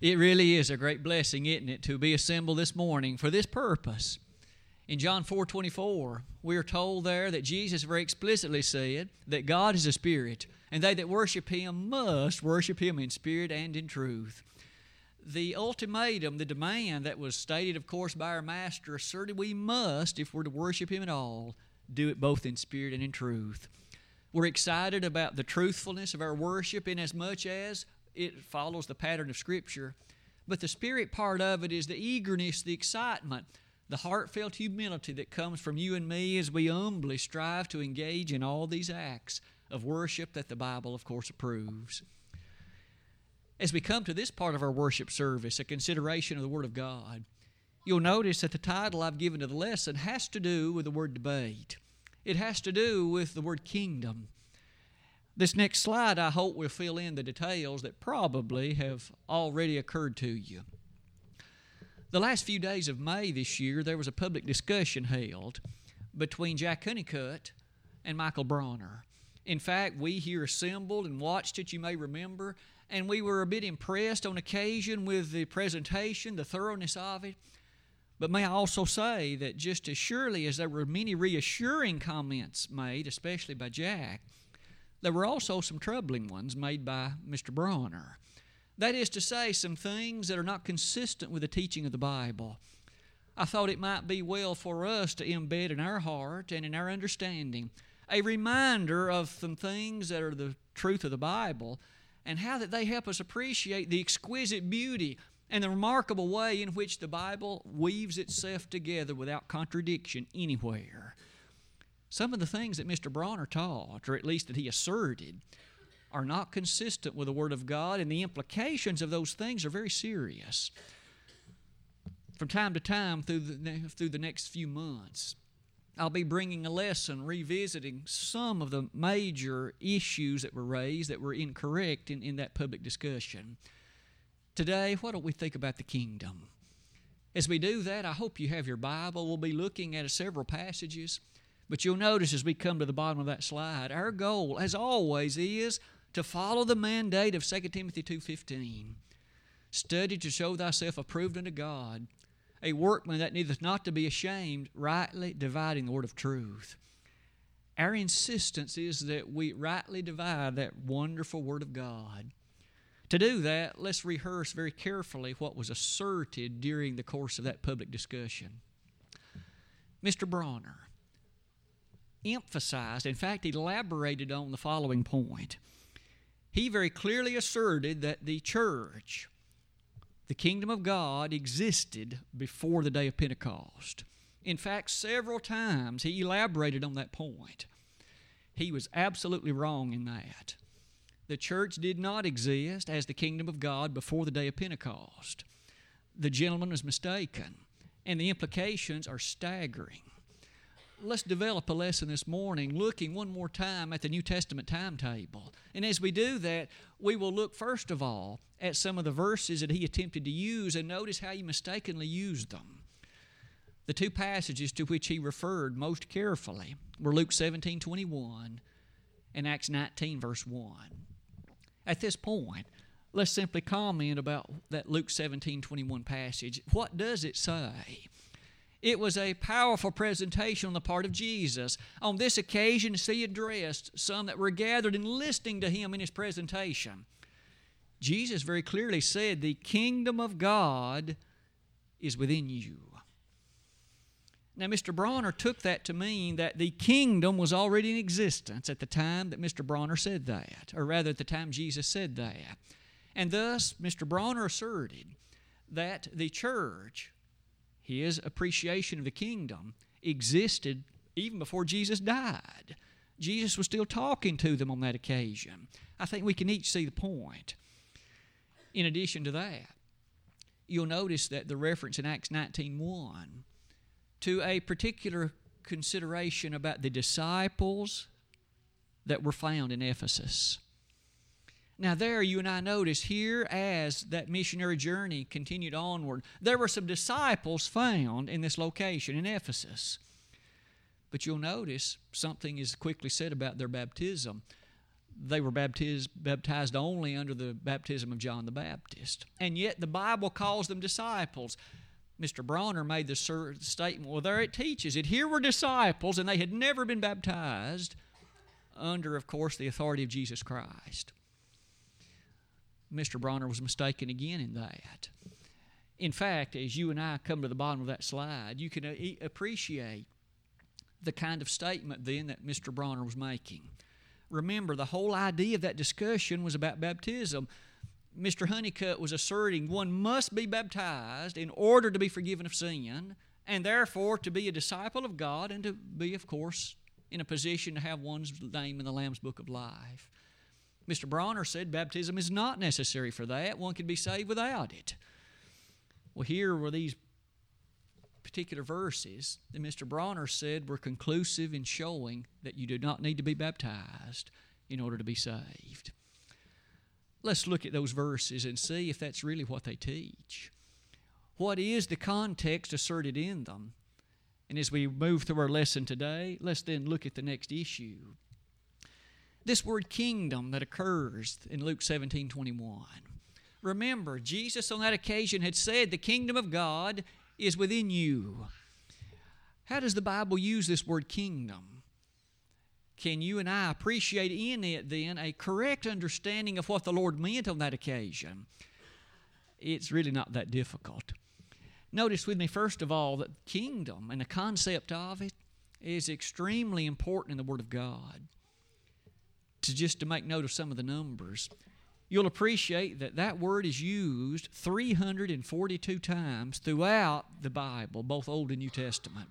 It really is a great blessing, isn't it, to be assembled this morning for this purpose. In John 4 24, we are told there that Jesus very explicitly said that God is a spirit, and they that worship him must worship him in spirit and in truth. The ultimatum, the demand that was stated, of course, by our Master asserted we must, if we're to worship him at all, do it both in spirit and in truth. We're excited about the truthfulness of our worship inasmuch as it follows the pattern of Scripture. But the spirit part of it is the eagerness, the excitement, the heartfelt humility that comes from you and me as we humbly strive to engage in all these acts of worship that the Bible, of course, approves. As we come to this part of our worship service, a consideration of the Word of God, you'll notice that the title I've given to the lesson has to do with the word debate. It has to do with the word kingdom. This next slide, I hope, will fill in the details that probably have already occurred to you. The last few days of May this year, there was a public discussion held between Jack Honeycutt and Michael Bronner. In fact, we here assembled and watched it, you may remember, and we were a bit impressed on occasion with the presentation, the thoroughness of it. But may I also say that just as surely as there were many reassuring comments made, especially by Jack, there were also some troubling ones made by Mr. Bronner. That is to say, some things that are not consistent with the teaching of the Bible. I thought it might be well for us to embed in our heart and in our understanding a reminder of some things that are the truth of the Bible and how that they help us appreciate the exquisite beauty and the remarkable way in which the Bible weaves itself together without contradiction anywhere. Some of the things that Mr. Bronner taught, or at least that he asserted, are not consistent with the Word of God, and the implications of those things are very serious. From time to time, through the, through the next few months, I'll be bringing a lesson revisiting some of the major issues that were raised that were incorrect in, in that public discussion. Today, why don't we think about the kingdom? As we do that, I hope you have your Bible. We'll be looking at several passages. But you'll notice as we come to the bottom of that slide, our goal, as always, is to follow the mandate of 2 Timothy 2.15. Study to show thyself approved unto God, a workman that needeth not to be ashamed, rightly dividing the word of truth. Our insistence is that we rightly divide that wonderful word of God. To do that, let's rehearse very carefully what was asserted during the course of that public discussion. Mr. Bronner emphasized, in fact, elaborated on the following point. He very clearly asserted that the church, the kingdom of God, existed before the day of Pentecost. In fact, several times he elaborated on that point. He was absolutely wrong in that. The church did not exist as the kingdom of God before the day of Pentecost. The gentleman was mistaken, and the implications are staggering let's develop a lesson this morning looking one more time at the New Testament timetable. And as we do that, we will look first of all at some of the verses that he attempted to use and notice how he mistakenly used them. The two passages to which he referred most carefully were Luke 17 21 and Acts 19, verse 1. At this point, let's simply comment about that Luke 17 21 passage. What does it say? It was a powerful presentation on the part of Jesus. On this occasion, he addressed some that were gathered and listening to him in his presentation. Jesus very clearly said, The kingdom of God is within you. Now, Mr. Bronner took that to mean that the kingdom was already in existence at the time that Mr. Bronner said that, or rather, at the time Jesus said that. And thus, Mr. Bronner asserted that the church his appreciation of the kingdom existed even before Jesus died. Jesus was still talking to them on that occasion. I think we can each see the point. In addition to that, you'll notice that the reference in Acts 19:1 to a particular consideration about the disciples that were found in Ephesus. Now, there you and I notice here as that missionary journey continued onward, there were some disciples found in this location in Ephesus. But you'll notice something is quickly said about their baptism. they were baptized, baptized only under the baptism of John the Baptist. And yet the Bible calls them disciples. Mr. Bronner made the statement, well, there it teaches it. Here were disciples, and they had never been baptized under, of course, the authority of Jesus Christ. Mr. Bronner was mistaken again in that. In fact, as you and I come to the bottom of that slide, you can appreciate the kind of statement then that Mr. Bronner was making. Remember, the whole idea of that discussion was about baptism. Mr. Honeycutt was asserting one must be baptized in order to be forgiven of sin, and therefore to be a disciple of God and to be, of course, in a position to have one's name in the Lamb's Book of Life. Mr. Bronner said baptism is not necessary for that. One can be saved without it. Well, here were these particular verses that Mr. Bronner said were conclusive in showing that you do not need to be baptized in order to be saved. Let's look at those verses and see if that's really what they teach. What is the context asserted in them? And as we move through our lesson today, let's then look at the next issue. This word kingdom that occurs in Luke 17 21. Remember, Jesus on that occasion had said, The kingdom of God is within you. How does the Bible use this word kingdom? Can you and I appreciate in it then a correct understanding of what the Lord meant on that occasion? It's really not that difficult. Notice with me, first of all, that kingdom and the concept of it is extremely important in the Word of God. To just to make note of some of the numbers you'll appreciate that that word is used 342 times throughout the Bible, both Old and New Testament.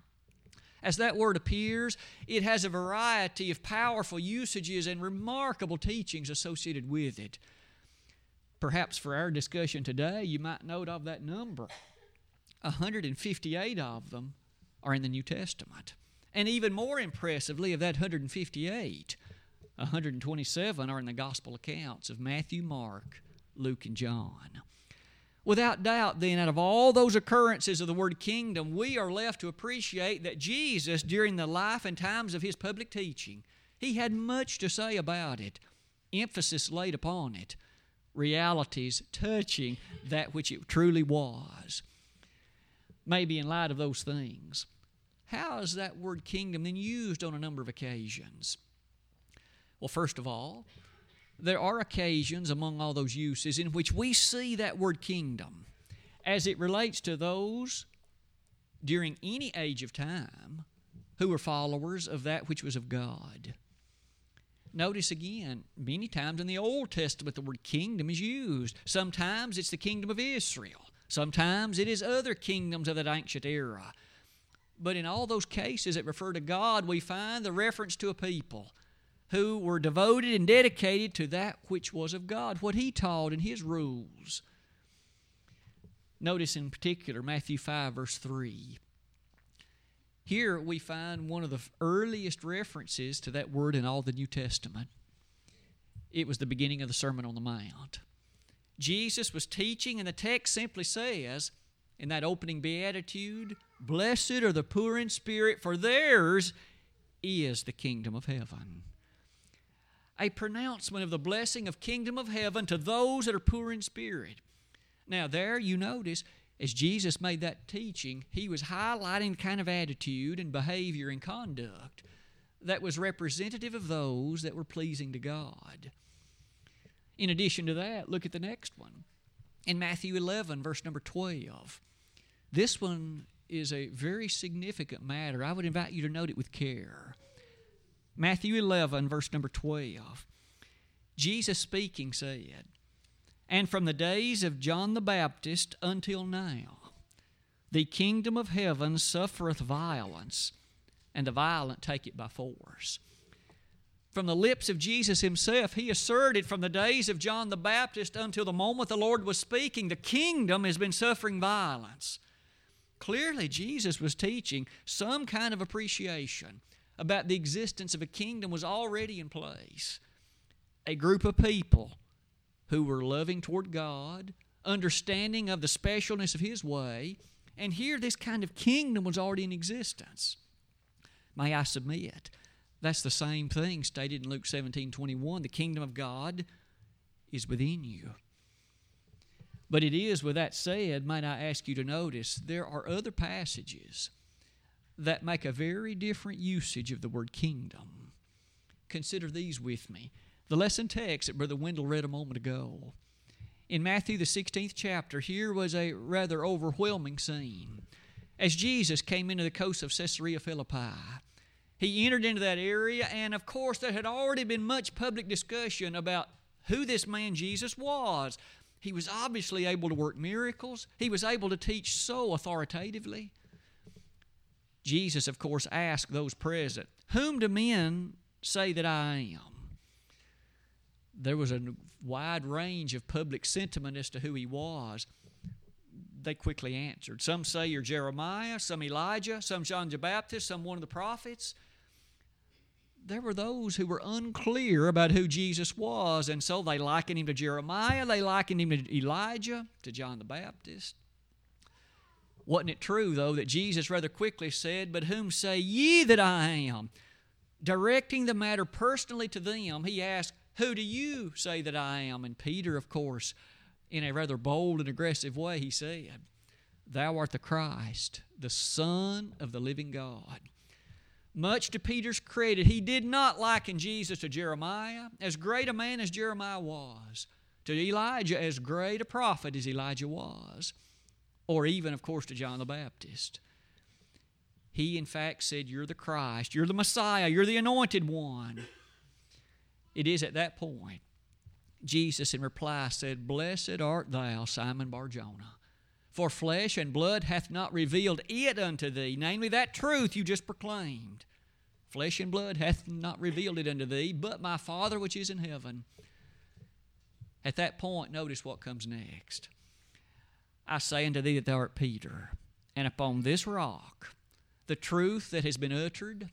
As that word appears, it has a variety of powerful usages and remarkable teachings associated with it. Perhaps for our discussion today, you might note of that number. 158 of them are in the New Testament. And even more impressively, of that 158, 127 are in the gospel accounts of Matthew, Mark, Luke, and John. Without doubt, then, out of all those occurrences of the word kingdom, we are left to appreciate that Jesus, during the life and times of his public teaching, he had much to say about it, emphasis laid upon it, realities touching that which it truly was. Maybe in light of those things, how is that word kingdom then used on a number of occasions? Well, first of all, there are occasions among all those uses in which we see that word kingdom as it relates to those during any age of time who were followers of that which was of God. Notice again, many times in the Old Testament, the word kingdom is used. Sometimes it's the kingdom of Israel, sometimes it is other kingdoms of that ancient era. But in all those cases that refer to God, we find the reference to a people who were devoted and dedicated to that which was of God, what He taught and His rules. Notice in particular Matthew 5, verse 3. Here we find one of the earliest references to that word in all the New Testament. It was the beginning of the Sermon on the Mount. Jesus was teaching, and the text simply says, in that opening beatitude, Blessed are the poor in spirit, for theirs is the kingdom of heaven a pronouncement of the blessing of kingdom of heaven to those that are poor in spirit. Now, there you notice, as Jesus made that teaching, he was highlighting the kind of attitude and behavior and conduct that was representative of those that were pleasing to God. In addition to that, look at the next one. In Matthew 11, verse number 12. This one is a very significant matter. I would invite you to note it with care. Matthew 11, verse number 12. Jesus speaking said, And from the days of John the Baptist until now, the kingdom of heaven suffereth violence, and the violent take it by force. From the lips of Jesus himself, he asserted from the days of John the Baptist until the moment the Lord was speaking, the kingdom has been suffering violence. Clearly, Jesus was teaching some kind of appreciation about the existence of a kingdom was already in place. A group of people who were loving toward God, understanding of the specialness of His way, and here this kind of kingdom was already in existence. May I submit? That's the same thing stated in Luke 17 21. The kingdom of God is within you. But it is, with that said, might I ask you to notice, there are other passages that make a very different usage of the word kingdom. Consider these with me. The lesson text that Brother Wendell read a moment ago. In Matthew, the 16th chapter, here was a rather overwhelming scene. As Jesus came into the coast of Caesarea Philippi, he entered into that area, and of course, there had already been much public discussion about who this man Jesus was. He was obviously able to work miracles, he was able to teach so authoritatively. Jesus, of course, asked those present, Whom do men say that I am? There was a wide range of public sentiment as to who he was. They quickly answered. Some say you're Jeremiah, some Elijah, some John the Baptist, some one of the prophets. There were those who were unclear about who Jesus was, and so they likened him to Jeremiah, they likened him to Elijah, to John the Baptist. Wasn't it true, though, that Jesus rather quickly said, But whom say ye that I am? Directing the matter personally to them, he asked, Who do you say that I am? And Peter, of course, in a rather bold and aggressive way, he said, Thou art the Christ, the Son of the living God. Much to Peter's credit, he did not liken Jesus to Jeremiah, as great a man as Jeremiah was, to Elijah, as great a prophet as Elijah was or even, of course, to John the Baptist. He, in fact, said, You're the Christ, you're the Messiah, you're the anointed one. It is at that point Jesus, in reply, said, Blessed art thou, Simon Barjona, for flesh and blood hath not revealed it unto thee, namely that truth you just proclaimed. Flesh and blood hath not revealed it unto thee, but my Father which is in heaven. At that point, notice what comes next. I say unto thee that thou art Peter, and upon this rock, the truth that has been uttered,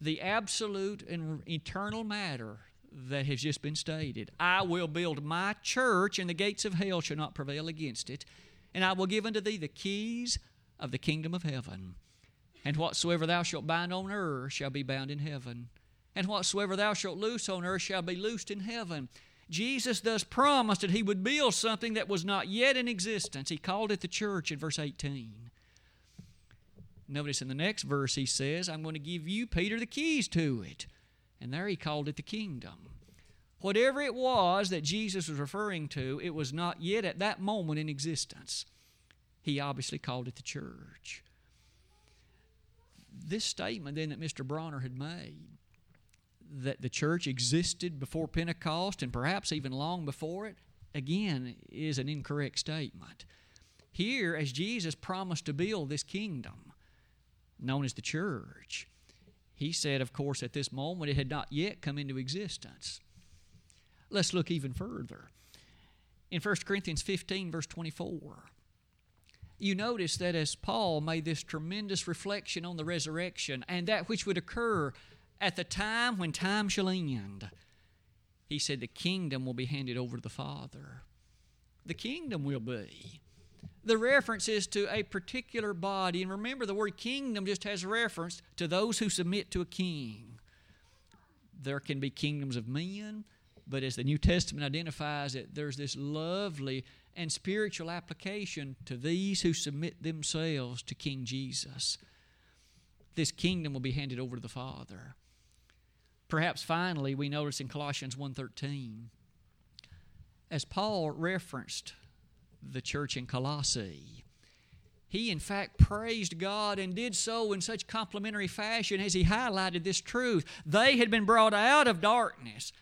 the absolute and eternal matter that has just been stated. I will build my church, and the gates of hell shall not prevail against it. And I will give unto thee the keys of the kingdom of heaven. And whatsoever thou shalt bind on earth shall be bound in heaven. And whatsoever thou shalt loose on earth shall be loosed in heaven. Jesus thus promised that he would build something that was not yet in existence. He called it the church in verse 18. Notice in the next verse he says, I'm going to give you, Peter, the keys to it. And there he called it the kingdom. Whatever it was that Jesus was referring to, it was not yet at that moment in existence. He obviously called it the church. This statement then that Mr. Bronner had made that the church existed before Pentecost and perhaps even long before it, again, is an incorrect statement. Here, as Jesus promised to build this kingdom known as the church, he said, of course, at this moment it had not yet come into existence. Let's look even further. In 1 Corinthians 15, verse 24, you notice that as Paul made this tremendous reflection on the resurrection and that which would occur at the time when time shall end, he said, the kingdom will be handed over to the Father. The kingdom will be. The reference is to a particular body. And remember, the word kingdom just has reference to those who submit to a king. There can be kingdoms of men, but as the New Testament identifies it, there's this lovely and spiritual application to these who submit themselves to King Jesus. This kingdom will be handed over to the Father. Perhaps finally we notice in Colossians 1:13 as Paul referenced the church in Colossae he in fact praised God and did so in such complimentary fashion as he highlighted this truth. They had been brought out of darkness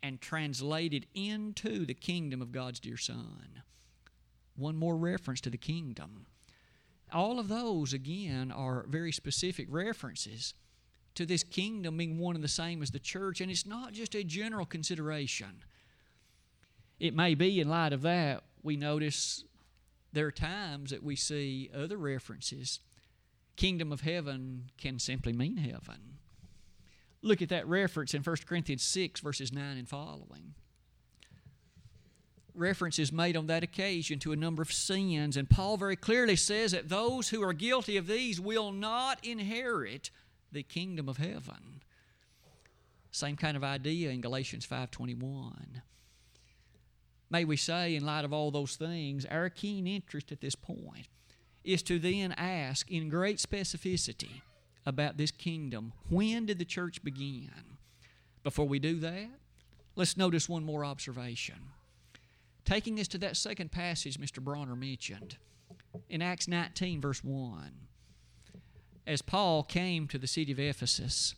and translated into the kingdom of God's dear son. One more reference to the kingdom. All of those again are very specific references to this kingdom being one and the same as the church, and it's not just a general consideration. It may be, in light of that, we notice there are times that we see other references. Kingdom of heaven can simply mean heaven. Look at that reference in 1 Corinthians 6, verses 9 and following. Reference is made on that occasion to a number of sins, and Paul very clearly says that those who are guilty of these will not inherit the kingdom of heaven. Same kind of idea in Galatians 5:21. May we say in light of all those things, our keen interest at this point is to then ask in great specificity about this kingdom. When did the church begin? Before we do that, let's notice one more observation. Taking us to that second passage Mr. Bronner mentioned in Acts 19, verse 1. As Paul came to the city of Ephesus,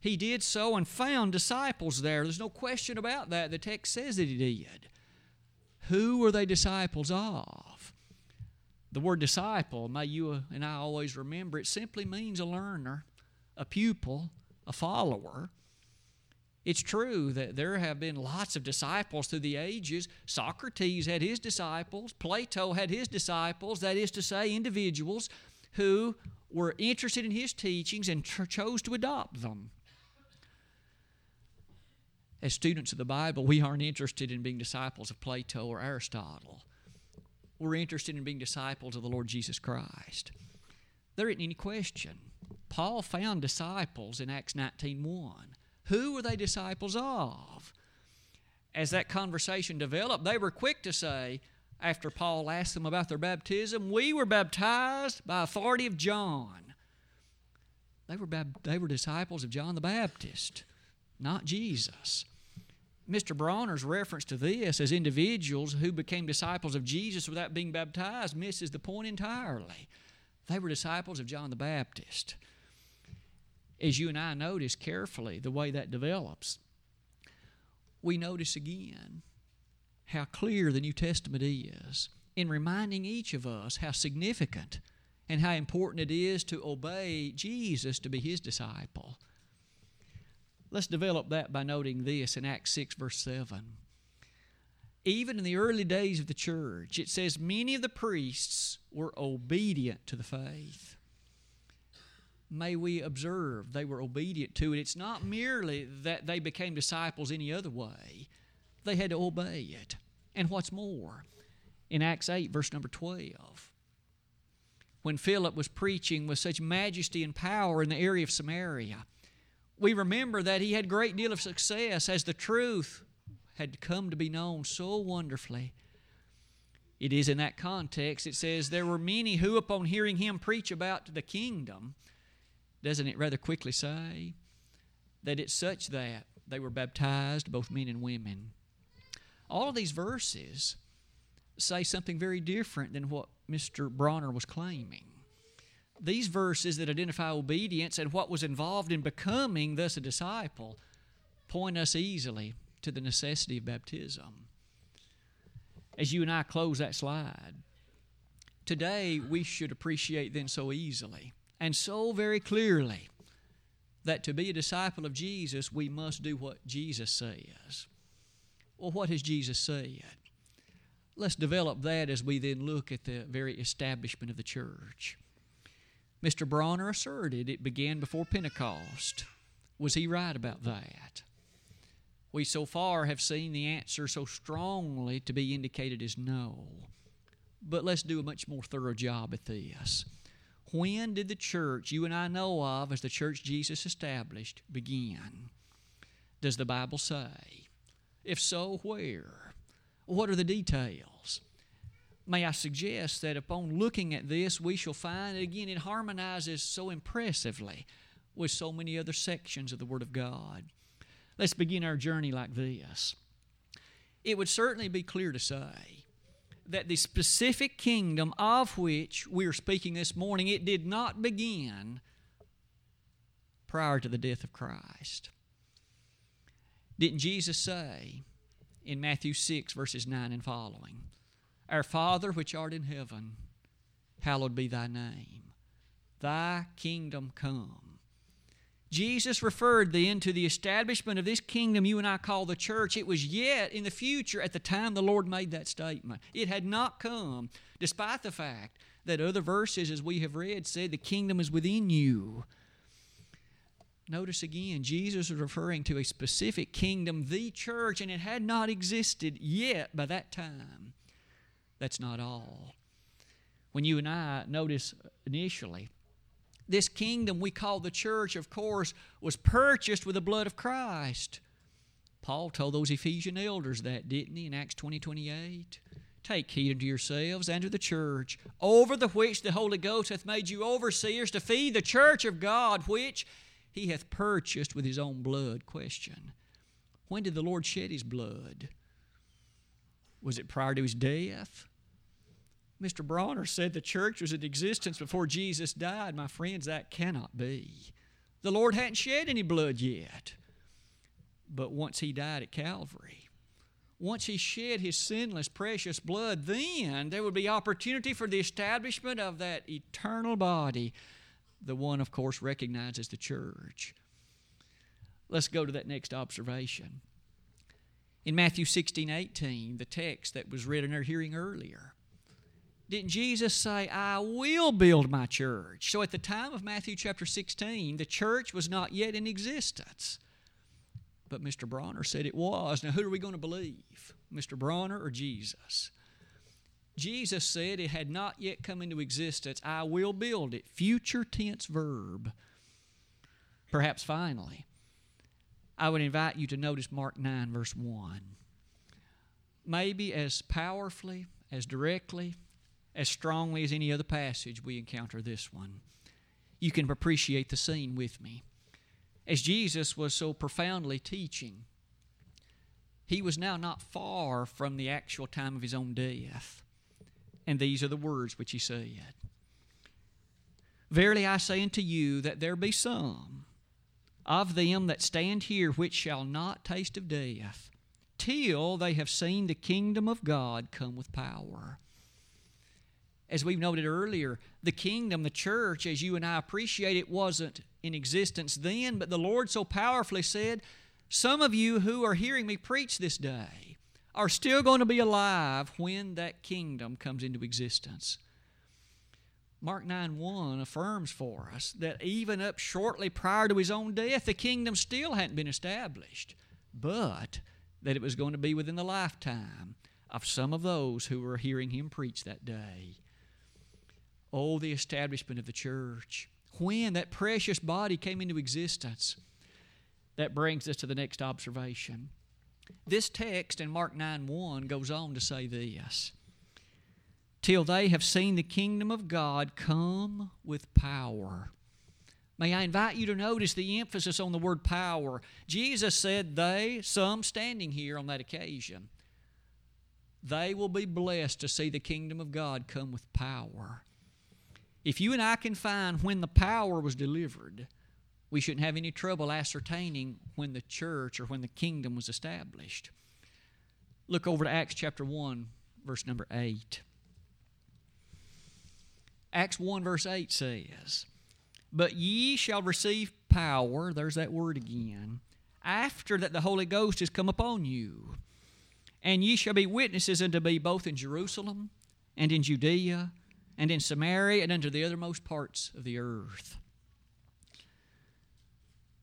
he did so and found disciples there. There's no question about that. The text says that he did. Who were they disciples of? The word disciple, may you and I always remember, it simply means a learner, a pupil, a follower. It's true that there have been lots of disciples through the ages. Socrates had his disciples, Plato had his disciples, that is to say, individuals who were interested in his teachings and chose to adopt them. As students of the Bible, we aren't interested in being disciples of Plato or Aristotle. We're interested in being disciples of the Lord Jesus Christ. There isn't any question. Paul found disciples in Acts 19:1. Who were they disciples of? As that conversation developed, they were quick to say, after Paul asked them about their baptism, we were baptized by authority of John. They were, bab- they were disciples of John the Baptist, not Jesus. Mr. Bronner's reference to this as individuals who became disciples of Jesus without being baptized misses the point entirely. They were disciples of John the Baptist. As you and I notice carefully the way that develops, we notice again how clear the New Testament is in reminding each of us how significant and how important it is to obey Jesus to be his disciple. Let's develop that by noting this in Acts 6, verse 7. Even in the early days of the church, it says many of the priests were obedient to the faith. May we observe they were obedient to it. It's not merely that they became disciples any other way, they had to obey it. And what's more, in Acts 8, verse number 12, when Philip was preaching with such majesty and power in the area of Samaria, we remember that he had great deal of success as the truth had come to be known so wonderfully. It is in that context, it says, There were many who, upon hearing him preach about the kingdom, doesn't it rather quickly say that it's such that they were baptized, both men and women? All of these verses say something very different than what Mr. Bronner was claiming these verses that identify obedience and what was involved in becoming thus a disciple point us easily to the necessity of baptism. As you and I close that slide, today we should appreciate then so easily and so very clearly that to be a disciple of Jesus, we must do what Jesus says. Well, what has Jesus said? Let's develop that as we then look at the very establishment of the church. Mr. Bronner asserted it began before Pentecost. Was he right about that? We so far have seen the answer so strongly to be indicated as no. But let's do a much more thorough job at this. When did the church you and I know of as the church Jesus established begin? Does the Bible say? If so, where? What are the details? may I suggest that upon looking at this, we shall find, again, it harmonizes so impressively with so many other sections of the Word of God. Let's begin our journey like this. It would certainly be clear to say that the specific kingdom of which we are speaking this morning, it did not begin prior to the death of Christ. Didn't Jesus say in Matthew 6, verses 9 and following, our Father which art in heaven, hallowed be thy name. Thy kingdom come. Jesus referred then to the establishment of this kingdom you and I call the church. It was yet in the future at the time the Lord made that statement. It had not come, despite the fact that other verses, as we have read, said the kingdom is within you. Notice again, Jesus is referring to a specific kingdom, the church, and it had not existed yet by that time. That's not all. When you and I notice initially This kingdom we call the church, of course, was purchased with the blood of Christ. Paul told those Ephesian elders that, didn't he, in Acts 20 28? Take heed unto yourselves and to the church, over the which the Holy Ghost hath made you overseers to feed the church of God, which he hath purchased with his own blood. Question When did the Lord shed his blood? Was it prior to his death? Mr. Bronner said the church was in existence before Jesus died. My friends, that cannot be. The Lord hadn't shed any blood yet. But once he died at Calvary, once he shed his sinless, precious blood, then there would be opportunity for the establishment of that eternal body, the one, of course, recognized as the church. Let's go to that next observation. In Matthew 16 18, the text that was read in our hearing earlier, didn't Jesus say, I will build my church? So at the time of Matthew chapter 16, the church was not yet in existence but Mr. Bronner said it was. Now, who are we going to believe? Mr. Bronner or Jesus? Jesus said it had not yet come into existence. I will build it. Future tense verb. Perhaps finally, I would invite you to notice Mark 9, verse 1. Maybe as powerfully, as directly, as strongly as any other passage we encounter this one. You can appreciate the scene with me as Jesus was so profoundly teaching, he was now not far from the actual time of his own death. And these are the words which he said Verily I say unto you that there be some of them that stand here which shall not taste of death till they have seen the kingdom of God come with power. As we've noted earlier, the kingdom, the church, as you and I appreciate it, wasn't in existence then, but the Lord so powerfully said, Some of you who are hearing me preach this day are still going to be alive when that kingdom comes into existence. Mark 9 1 affirms for us that even up shortly prior to his own death, the kingdom still hadn't been established, but that it was going to be within the lifetime of some of those who were hearing him preach that day. Oh, the establishment of the church when that precious body came into existence. That brings us to the next observation. This text in Mark 9 1 goes on to say this Till they have seen the kingdom of God come with power. May I invite you to notice the emphasis on the word power. Jesus said, They, some standing here on that occasion, they will be blessed to see the kingdom of God come with power. If you and I can find when the power was delivered, we shouldn't have any trouble ascertaining when the church or when the kingdom was established. Look over to Acts chapter 1, verse number 8. Acts 1, verse 8 says, But ye shall receive power, there's that word again, after that the Holy Ghost has come upon you. And ye shall be witnesses unto me both in Jerusalem and in Judea and in Samaria and unto the othermost parts of the earth.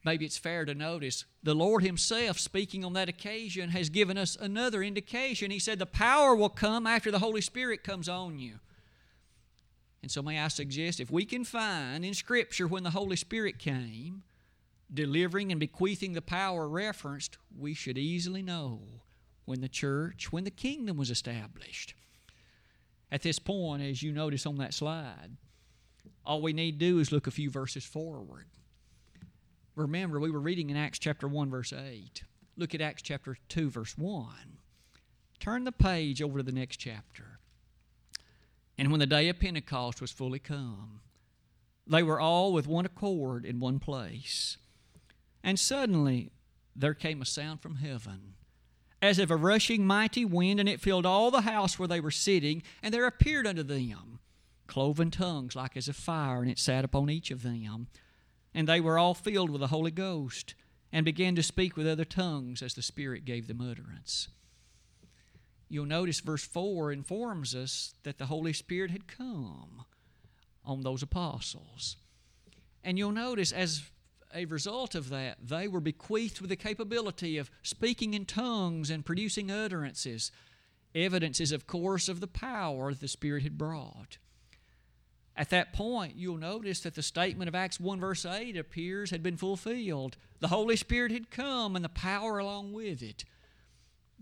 Maybe it's fair to notice the Lord Himself, speaking on that occasion, has given us another indication. He said, The power will come after the Holy Spirit comes on you. And so, may I suggest, if we can find in Scripture when the Holy Spirit came, delivering and bequeathing the power referenced, we should easily know when the church, when the kingdom was established. At this point, as you notice on that slide, all we need to do is look a few verses forward. Remember, we were reading in Acts chapter 1, verse 8. Look at Acts chapter 2, verse 1. Turn the page over to the next chapter. And when the day of Pentecost was fully come, they were all with one accord in one place. And suddenly there came a sound from heaven as of a rushing mighty wind, and it filled all the house where they were sitting, and there appeared unto them cloven tongues like as of fire, and it sat upon each of them. And they were all filled with the Holy Ghost, and began to speak with other tongues as the Spirit gave them utterance. You'll notice verse 4 informs us that the Holy Spirit had come on those apostles. And you'll notice as a result of that, they were bequeathed with the capability of speaking in tongues and producing utterances, evidences, of course, of the power the Spirit had brought. At that point, you'll notice that the statement of Acts 1, verse 8 appears had been fulfilled. The Holy Spirit had come and the power along with it.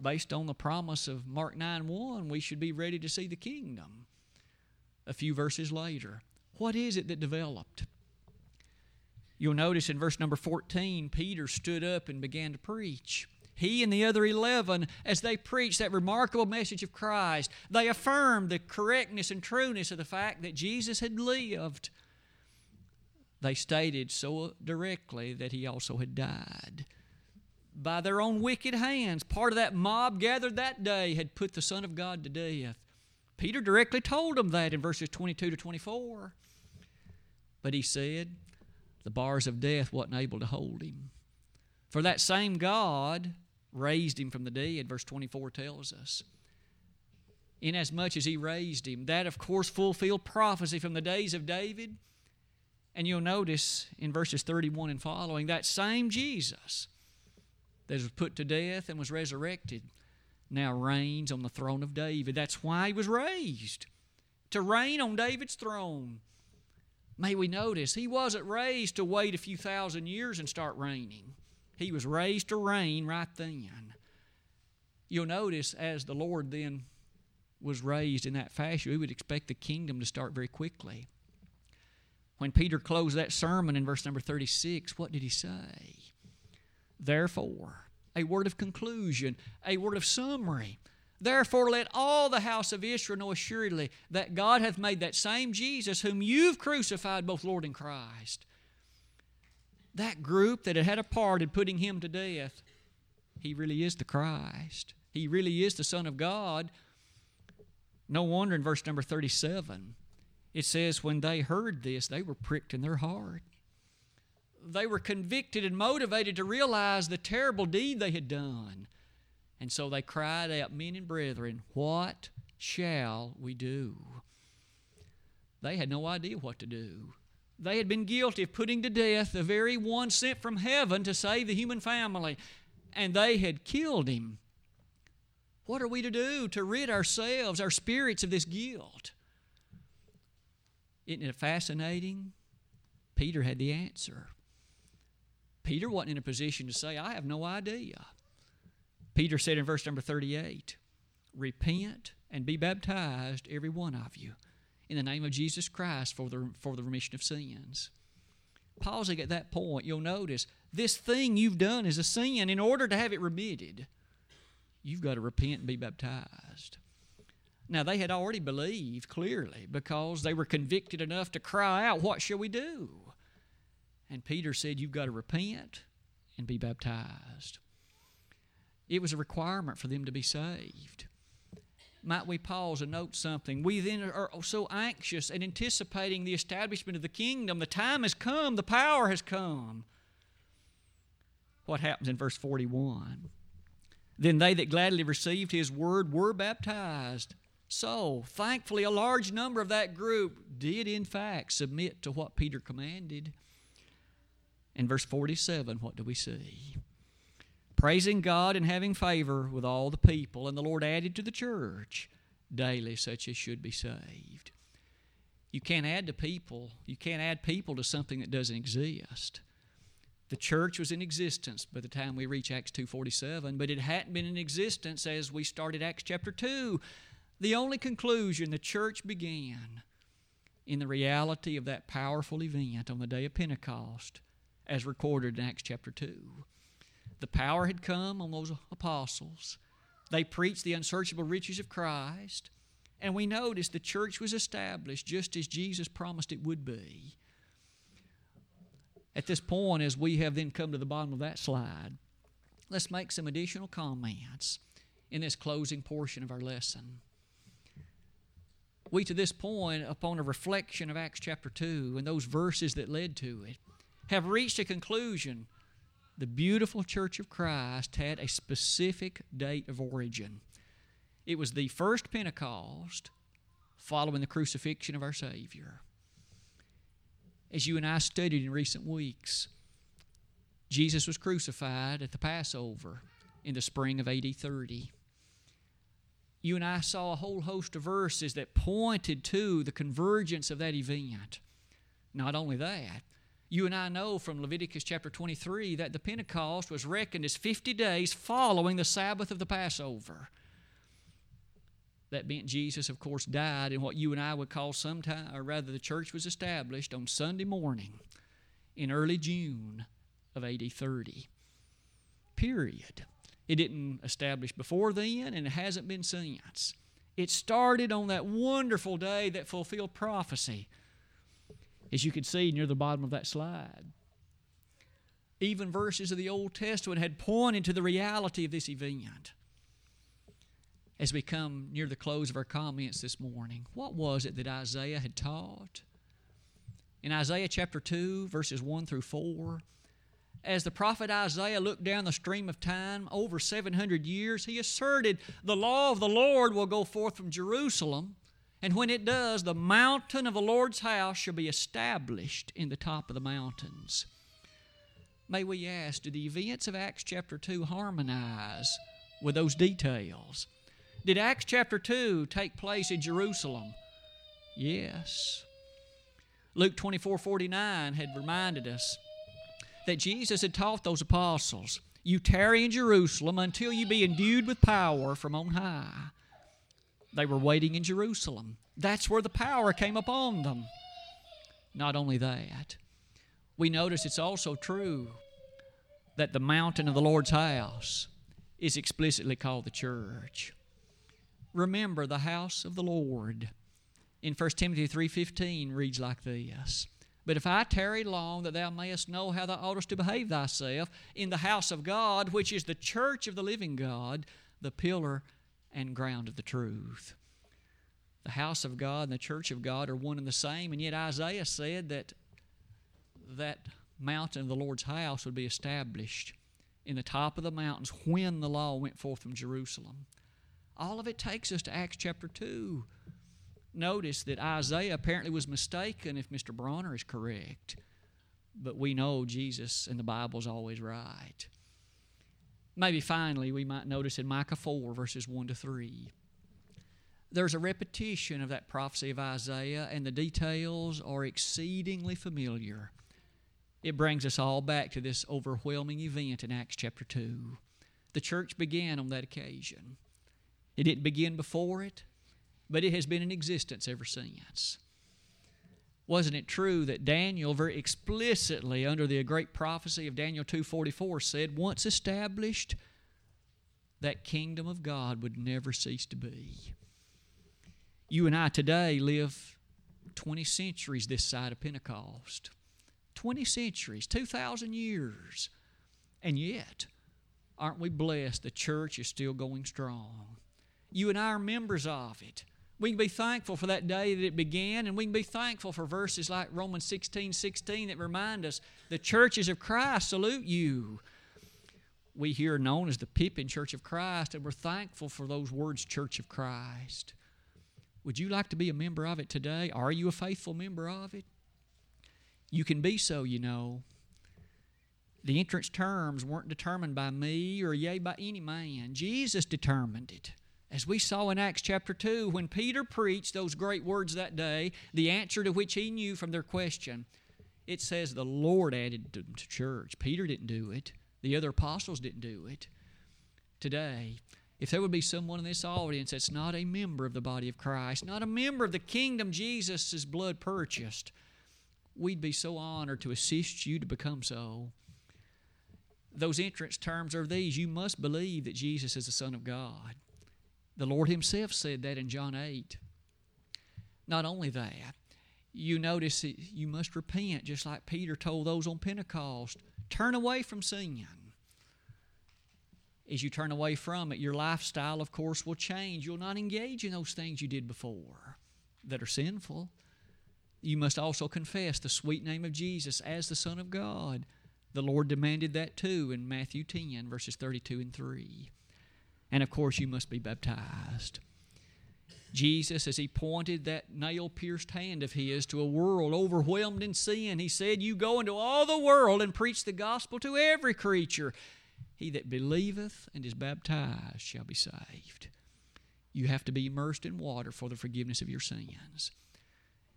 Based on the promise of Mark 9 1, we should be ready to see the kingdom. A few verses later, what is it that developed? You'll notice in verse number 14, Peter stood up and began to preach. He and the other 11, as they preached that remarkable message of Christ, they affirmed the correctness and trueness of the fact that Jesus had lived. They stated so directly that he also had died. By their own wicked hands, part of that mob gathered that day had put the Son of God to death. Peter directly told them that in verses 22 to 24. But he said, the bars of death wasn't able to hold him. For that same God raised him from the dead, verse 24 tells us. Inasmuch as he raised him, that of course fulfilled prophecy from the days of David. And you'll notice in verses 31 and following, that same Jesus that was put to death and was resurrected now reigns on the throne of David. That's why he was raised, to reign on David's throne. May we notice he wasn't raised to wait a few thousand years and start reigning. He was raised to reign right then. You'll notice as the Lord then was raised in that fashion, we would expect the kingdom to start very quickly. When Peter closed that sermon in verse number 36, what did he say? Therefore, a word of conclusion, a word of summary. Therefore, let all the house of Israel know assuredly that God hath made that same Jesus, whom you've crucified, both Lord and Christ. That group that had had a part in putting him to death, he really is the Christ. He really is the Son of God. No wonder in verse number 37, it says, When they heard this, they were pricked in their heart. They were convicted and motivated to realize the terrible deed they had done. And so they cried out, Men and brethren, what shall we do? They had no idea what to do. They had been guilty of putting to death the very one sent from heaven to save the human family, and they had killed him. What are we to do to rid ourselves, our spirits, of this guilt? Isn't it fascinating? Peter had the answer. Peter wasn't in a position to say, I have no idea. Peter said in verse number 38 Repent and be baptized, every one of you, in the name of Jesus Christ for the, for the remission of sins. Pausing at that point, you'll notice this thing you've done is a sin. In order to have it remitted, you've got to repent and be baptized. Now, they had already believed clearly because they were convicted enough to cry out, What shall we do? And Peter said, You've got to repent and be baptized. It was a requirement for them to be saved. Might we pause and note something? We then are so anxious and anticipating the establishment of the kingdom. The time has come, the power has come. What happens in verse 41? Then they that gladly received his word were baptized. So, thankfully, a large number of that group did, in fact, submit to what Peter commanded. In verse 47, what do we see? Praising God and having favor with all the people, and the Lord added to the church daily such as should be saved. You can't add to people, you can't add people to something that doesn't exist. The church was in existence by the time we reach Acts 2:47, but it hadn't been in existence as we started Acts chapter 2. The only conclusion the church began in the reality of that powerful event on the day of Pentecost as recorded in Acts chapter 2. The power had come on those apostles. They preached the unsearchable riches of Christ. And we noticed the church was established just as Jesus promised it would be. At this point, as we have then come to the bottom of that slide, let's make some additional comments in this closing portion of our lesson. We, to this point, upon a reflection of Acts chapter 2 and those verses that led to it, have reached a conclusion the beautiful church of Christ had a specific date of origin. It was the first Pentecost following the crucifixion of our Savior. As you and I studied in recent weeks, Jesus was crucified at the Passover in the spring of AD 30. You and I saw a whole host of verses that pointed to the convergence of that event. Not only that, you and I know from Leviticus chapter 23 that the Pentecost was reckoned as 50 days following the Sabbath of the Passover. That meant Jesus, of course, died in what you and I would call sometime, or rather, the church was established on Sunday morning in early June of AD 30. Period. It didn't establish before then, and it hasn't been since. It started on that wonderful day that fulfilled prophecy as you can see near the bottom of that slide. Even verses of the Old Testament had pointed to the reality of this event. As we come near the close of our comments this morning, what was it that Isaiah had taught? In Isaiah chapter 2, verses 1 through 4, as the prophet Isaiah looked down the stream of time over 700 years, he asserted the law of the Lord will go forth from Jerusalem and when it does, the mountain of the Lord's house shall be established in the top of the mountains. May we ask, do the events of Acts chapter 2 harmonize with those details? Did Acts chapter 2 take place in Jerusalem? Yes. Luke 24 49 had reminded us that Jesus had taught those apostles, You tarry in Jerusalem until you be endued with power from on high. They were waiting in Jerusalem. That's where the power came upon them. Not only that, we notice it's also true that the mountain of the Lord's house is explicitly called the church. Remember the house of the Lord. In 1 Timothy 3:15 reads like this. But if I tarry long, that thou mayest know how thou oughtest to behave thyself in the house of God, which is the church of the living God, the pillar and ground of the truth. The house of God and the church of God are one and the same, and yet Isaiah said that that mountain of the Lord's house would be established in the top of the mountains when the law went forth from Jerusalem. All of it takes us to Acts chapter 2. Notice that Isaiah apparently was mistaken if Mr. Bronner is correct, but we know Jesus and the Bible is always right. Maybe finally, we might notice in Micah 4, verses 1 to 3. There's a repetition of that prophecy of Isaiah, and the details are exceedingly familiar. It brings us all back to this overwhelming event in Acts chapter 2. The church began on that occasion. It didn't begin before it, but it has been in existence ever since. Wasn't it true that Daniel very explicitly under the great prophecy of Daniel 2:44 said once established that kingdom of God would never cease to be. You and I today live 20 centuries this side of Pentecost. 20 centuries, 2,000 years. And yet, aren't we blessed the church is still going strong? You and I are members of it. We can be thankful for that day that it began, and we can be thankful for verses like Romans 16 16 that remind us the churches of Christ salute you. We here are known as the Pippin Church of Christ, and we're thankful for those words, Church of Christ. Would you like to be a member of it today? Are you a faithful member of it? You can be so, you know. The entrance terms weren't determined by me or yea by any man. Jesus determined it. As we saw in Acts chapter 2, when Peter preached those great words that day, the answer to which he knew from their question, it says the Lord added them to church. Peter didn't do it, the other apostles didn't do it. Today, if there would be someone in this audience that's not a member of the body of Christ, not a member of the kingdom Jesus' blood purchased, we'd be so honored to assist you to become so. Those entrance terms are these you must believe that Jesus is the Son of God. The Lord Himself said that in John 8. Not only that, you notice that you must repent, just like Peter told those on Pentecost. Turn away from sin. As you turn away from it, your lifestyle, of course, will change. You'll not engage in those things you did before that are sinful. You must also confess the sweet name of Jesus as the Son of God. The Lord demanded that too in Matthew 10, verses 32 and 3. And of course, you must be baptized. Jesus, as he pointed that nail pierced hand of his to a world overwhelmed in sin, he said, You go into all the world and preach the gospel to every creature. He that believeth and is baptized shall be saved. you have to be immersed in water for the forgiveness of your sins.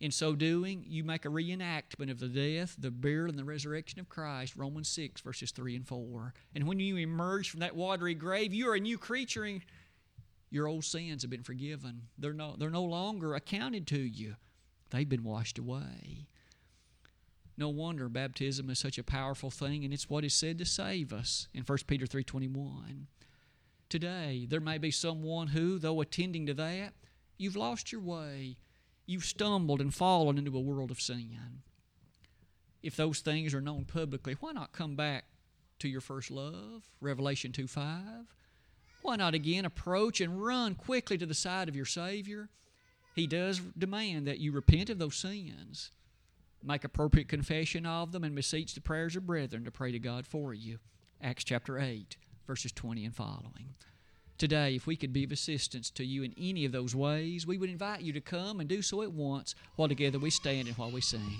In so doing, you make a reenactment of the death, the burial, and the resurrection of Christ, Romans 6, verses 3 and 4. And when you emerge from that watery grave, you are a new creature, your old sins have been forgiven. They're no, they're no longer accounted to you, they've been washed away. No wonder baptism is such a powerful thing, and it's what is said to save us in 1 Peter 3.21. Today, there may be someone who, though attending to that, you've lost your way you've stumbled and fallen into a world of sin. If those things are known publicly, why not come back to your first love? Revelation 2 5. Why not again approach and run quickly to the side of your Savior? He does demand that you repent of those sins, make appropriate confession of them, and beseech the prayers of brethren to pray to God for you. Acts chapter 8, verses 20 and following. Today, if we could be of assistance to you in any of those ways, we would invite you to come and do so at once while together we stand and while we sing.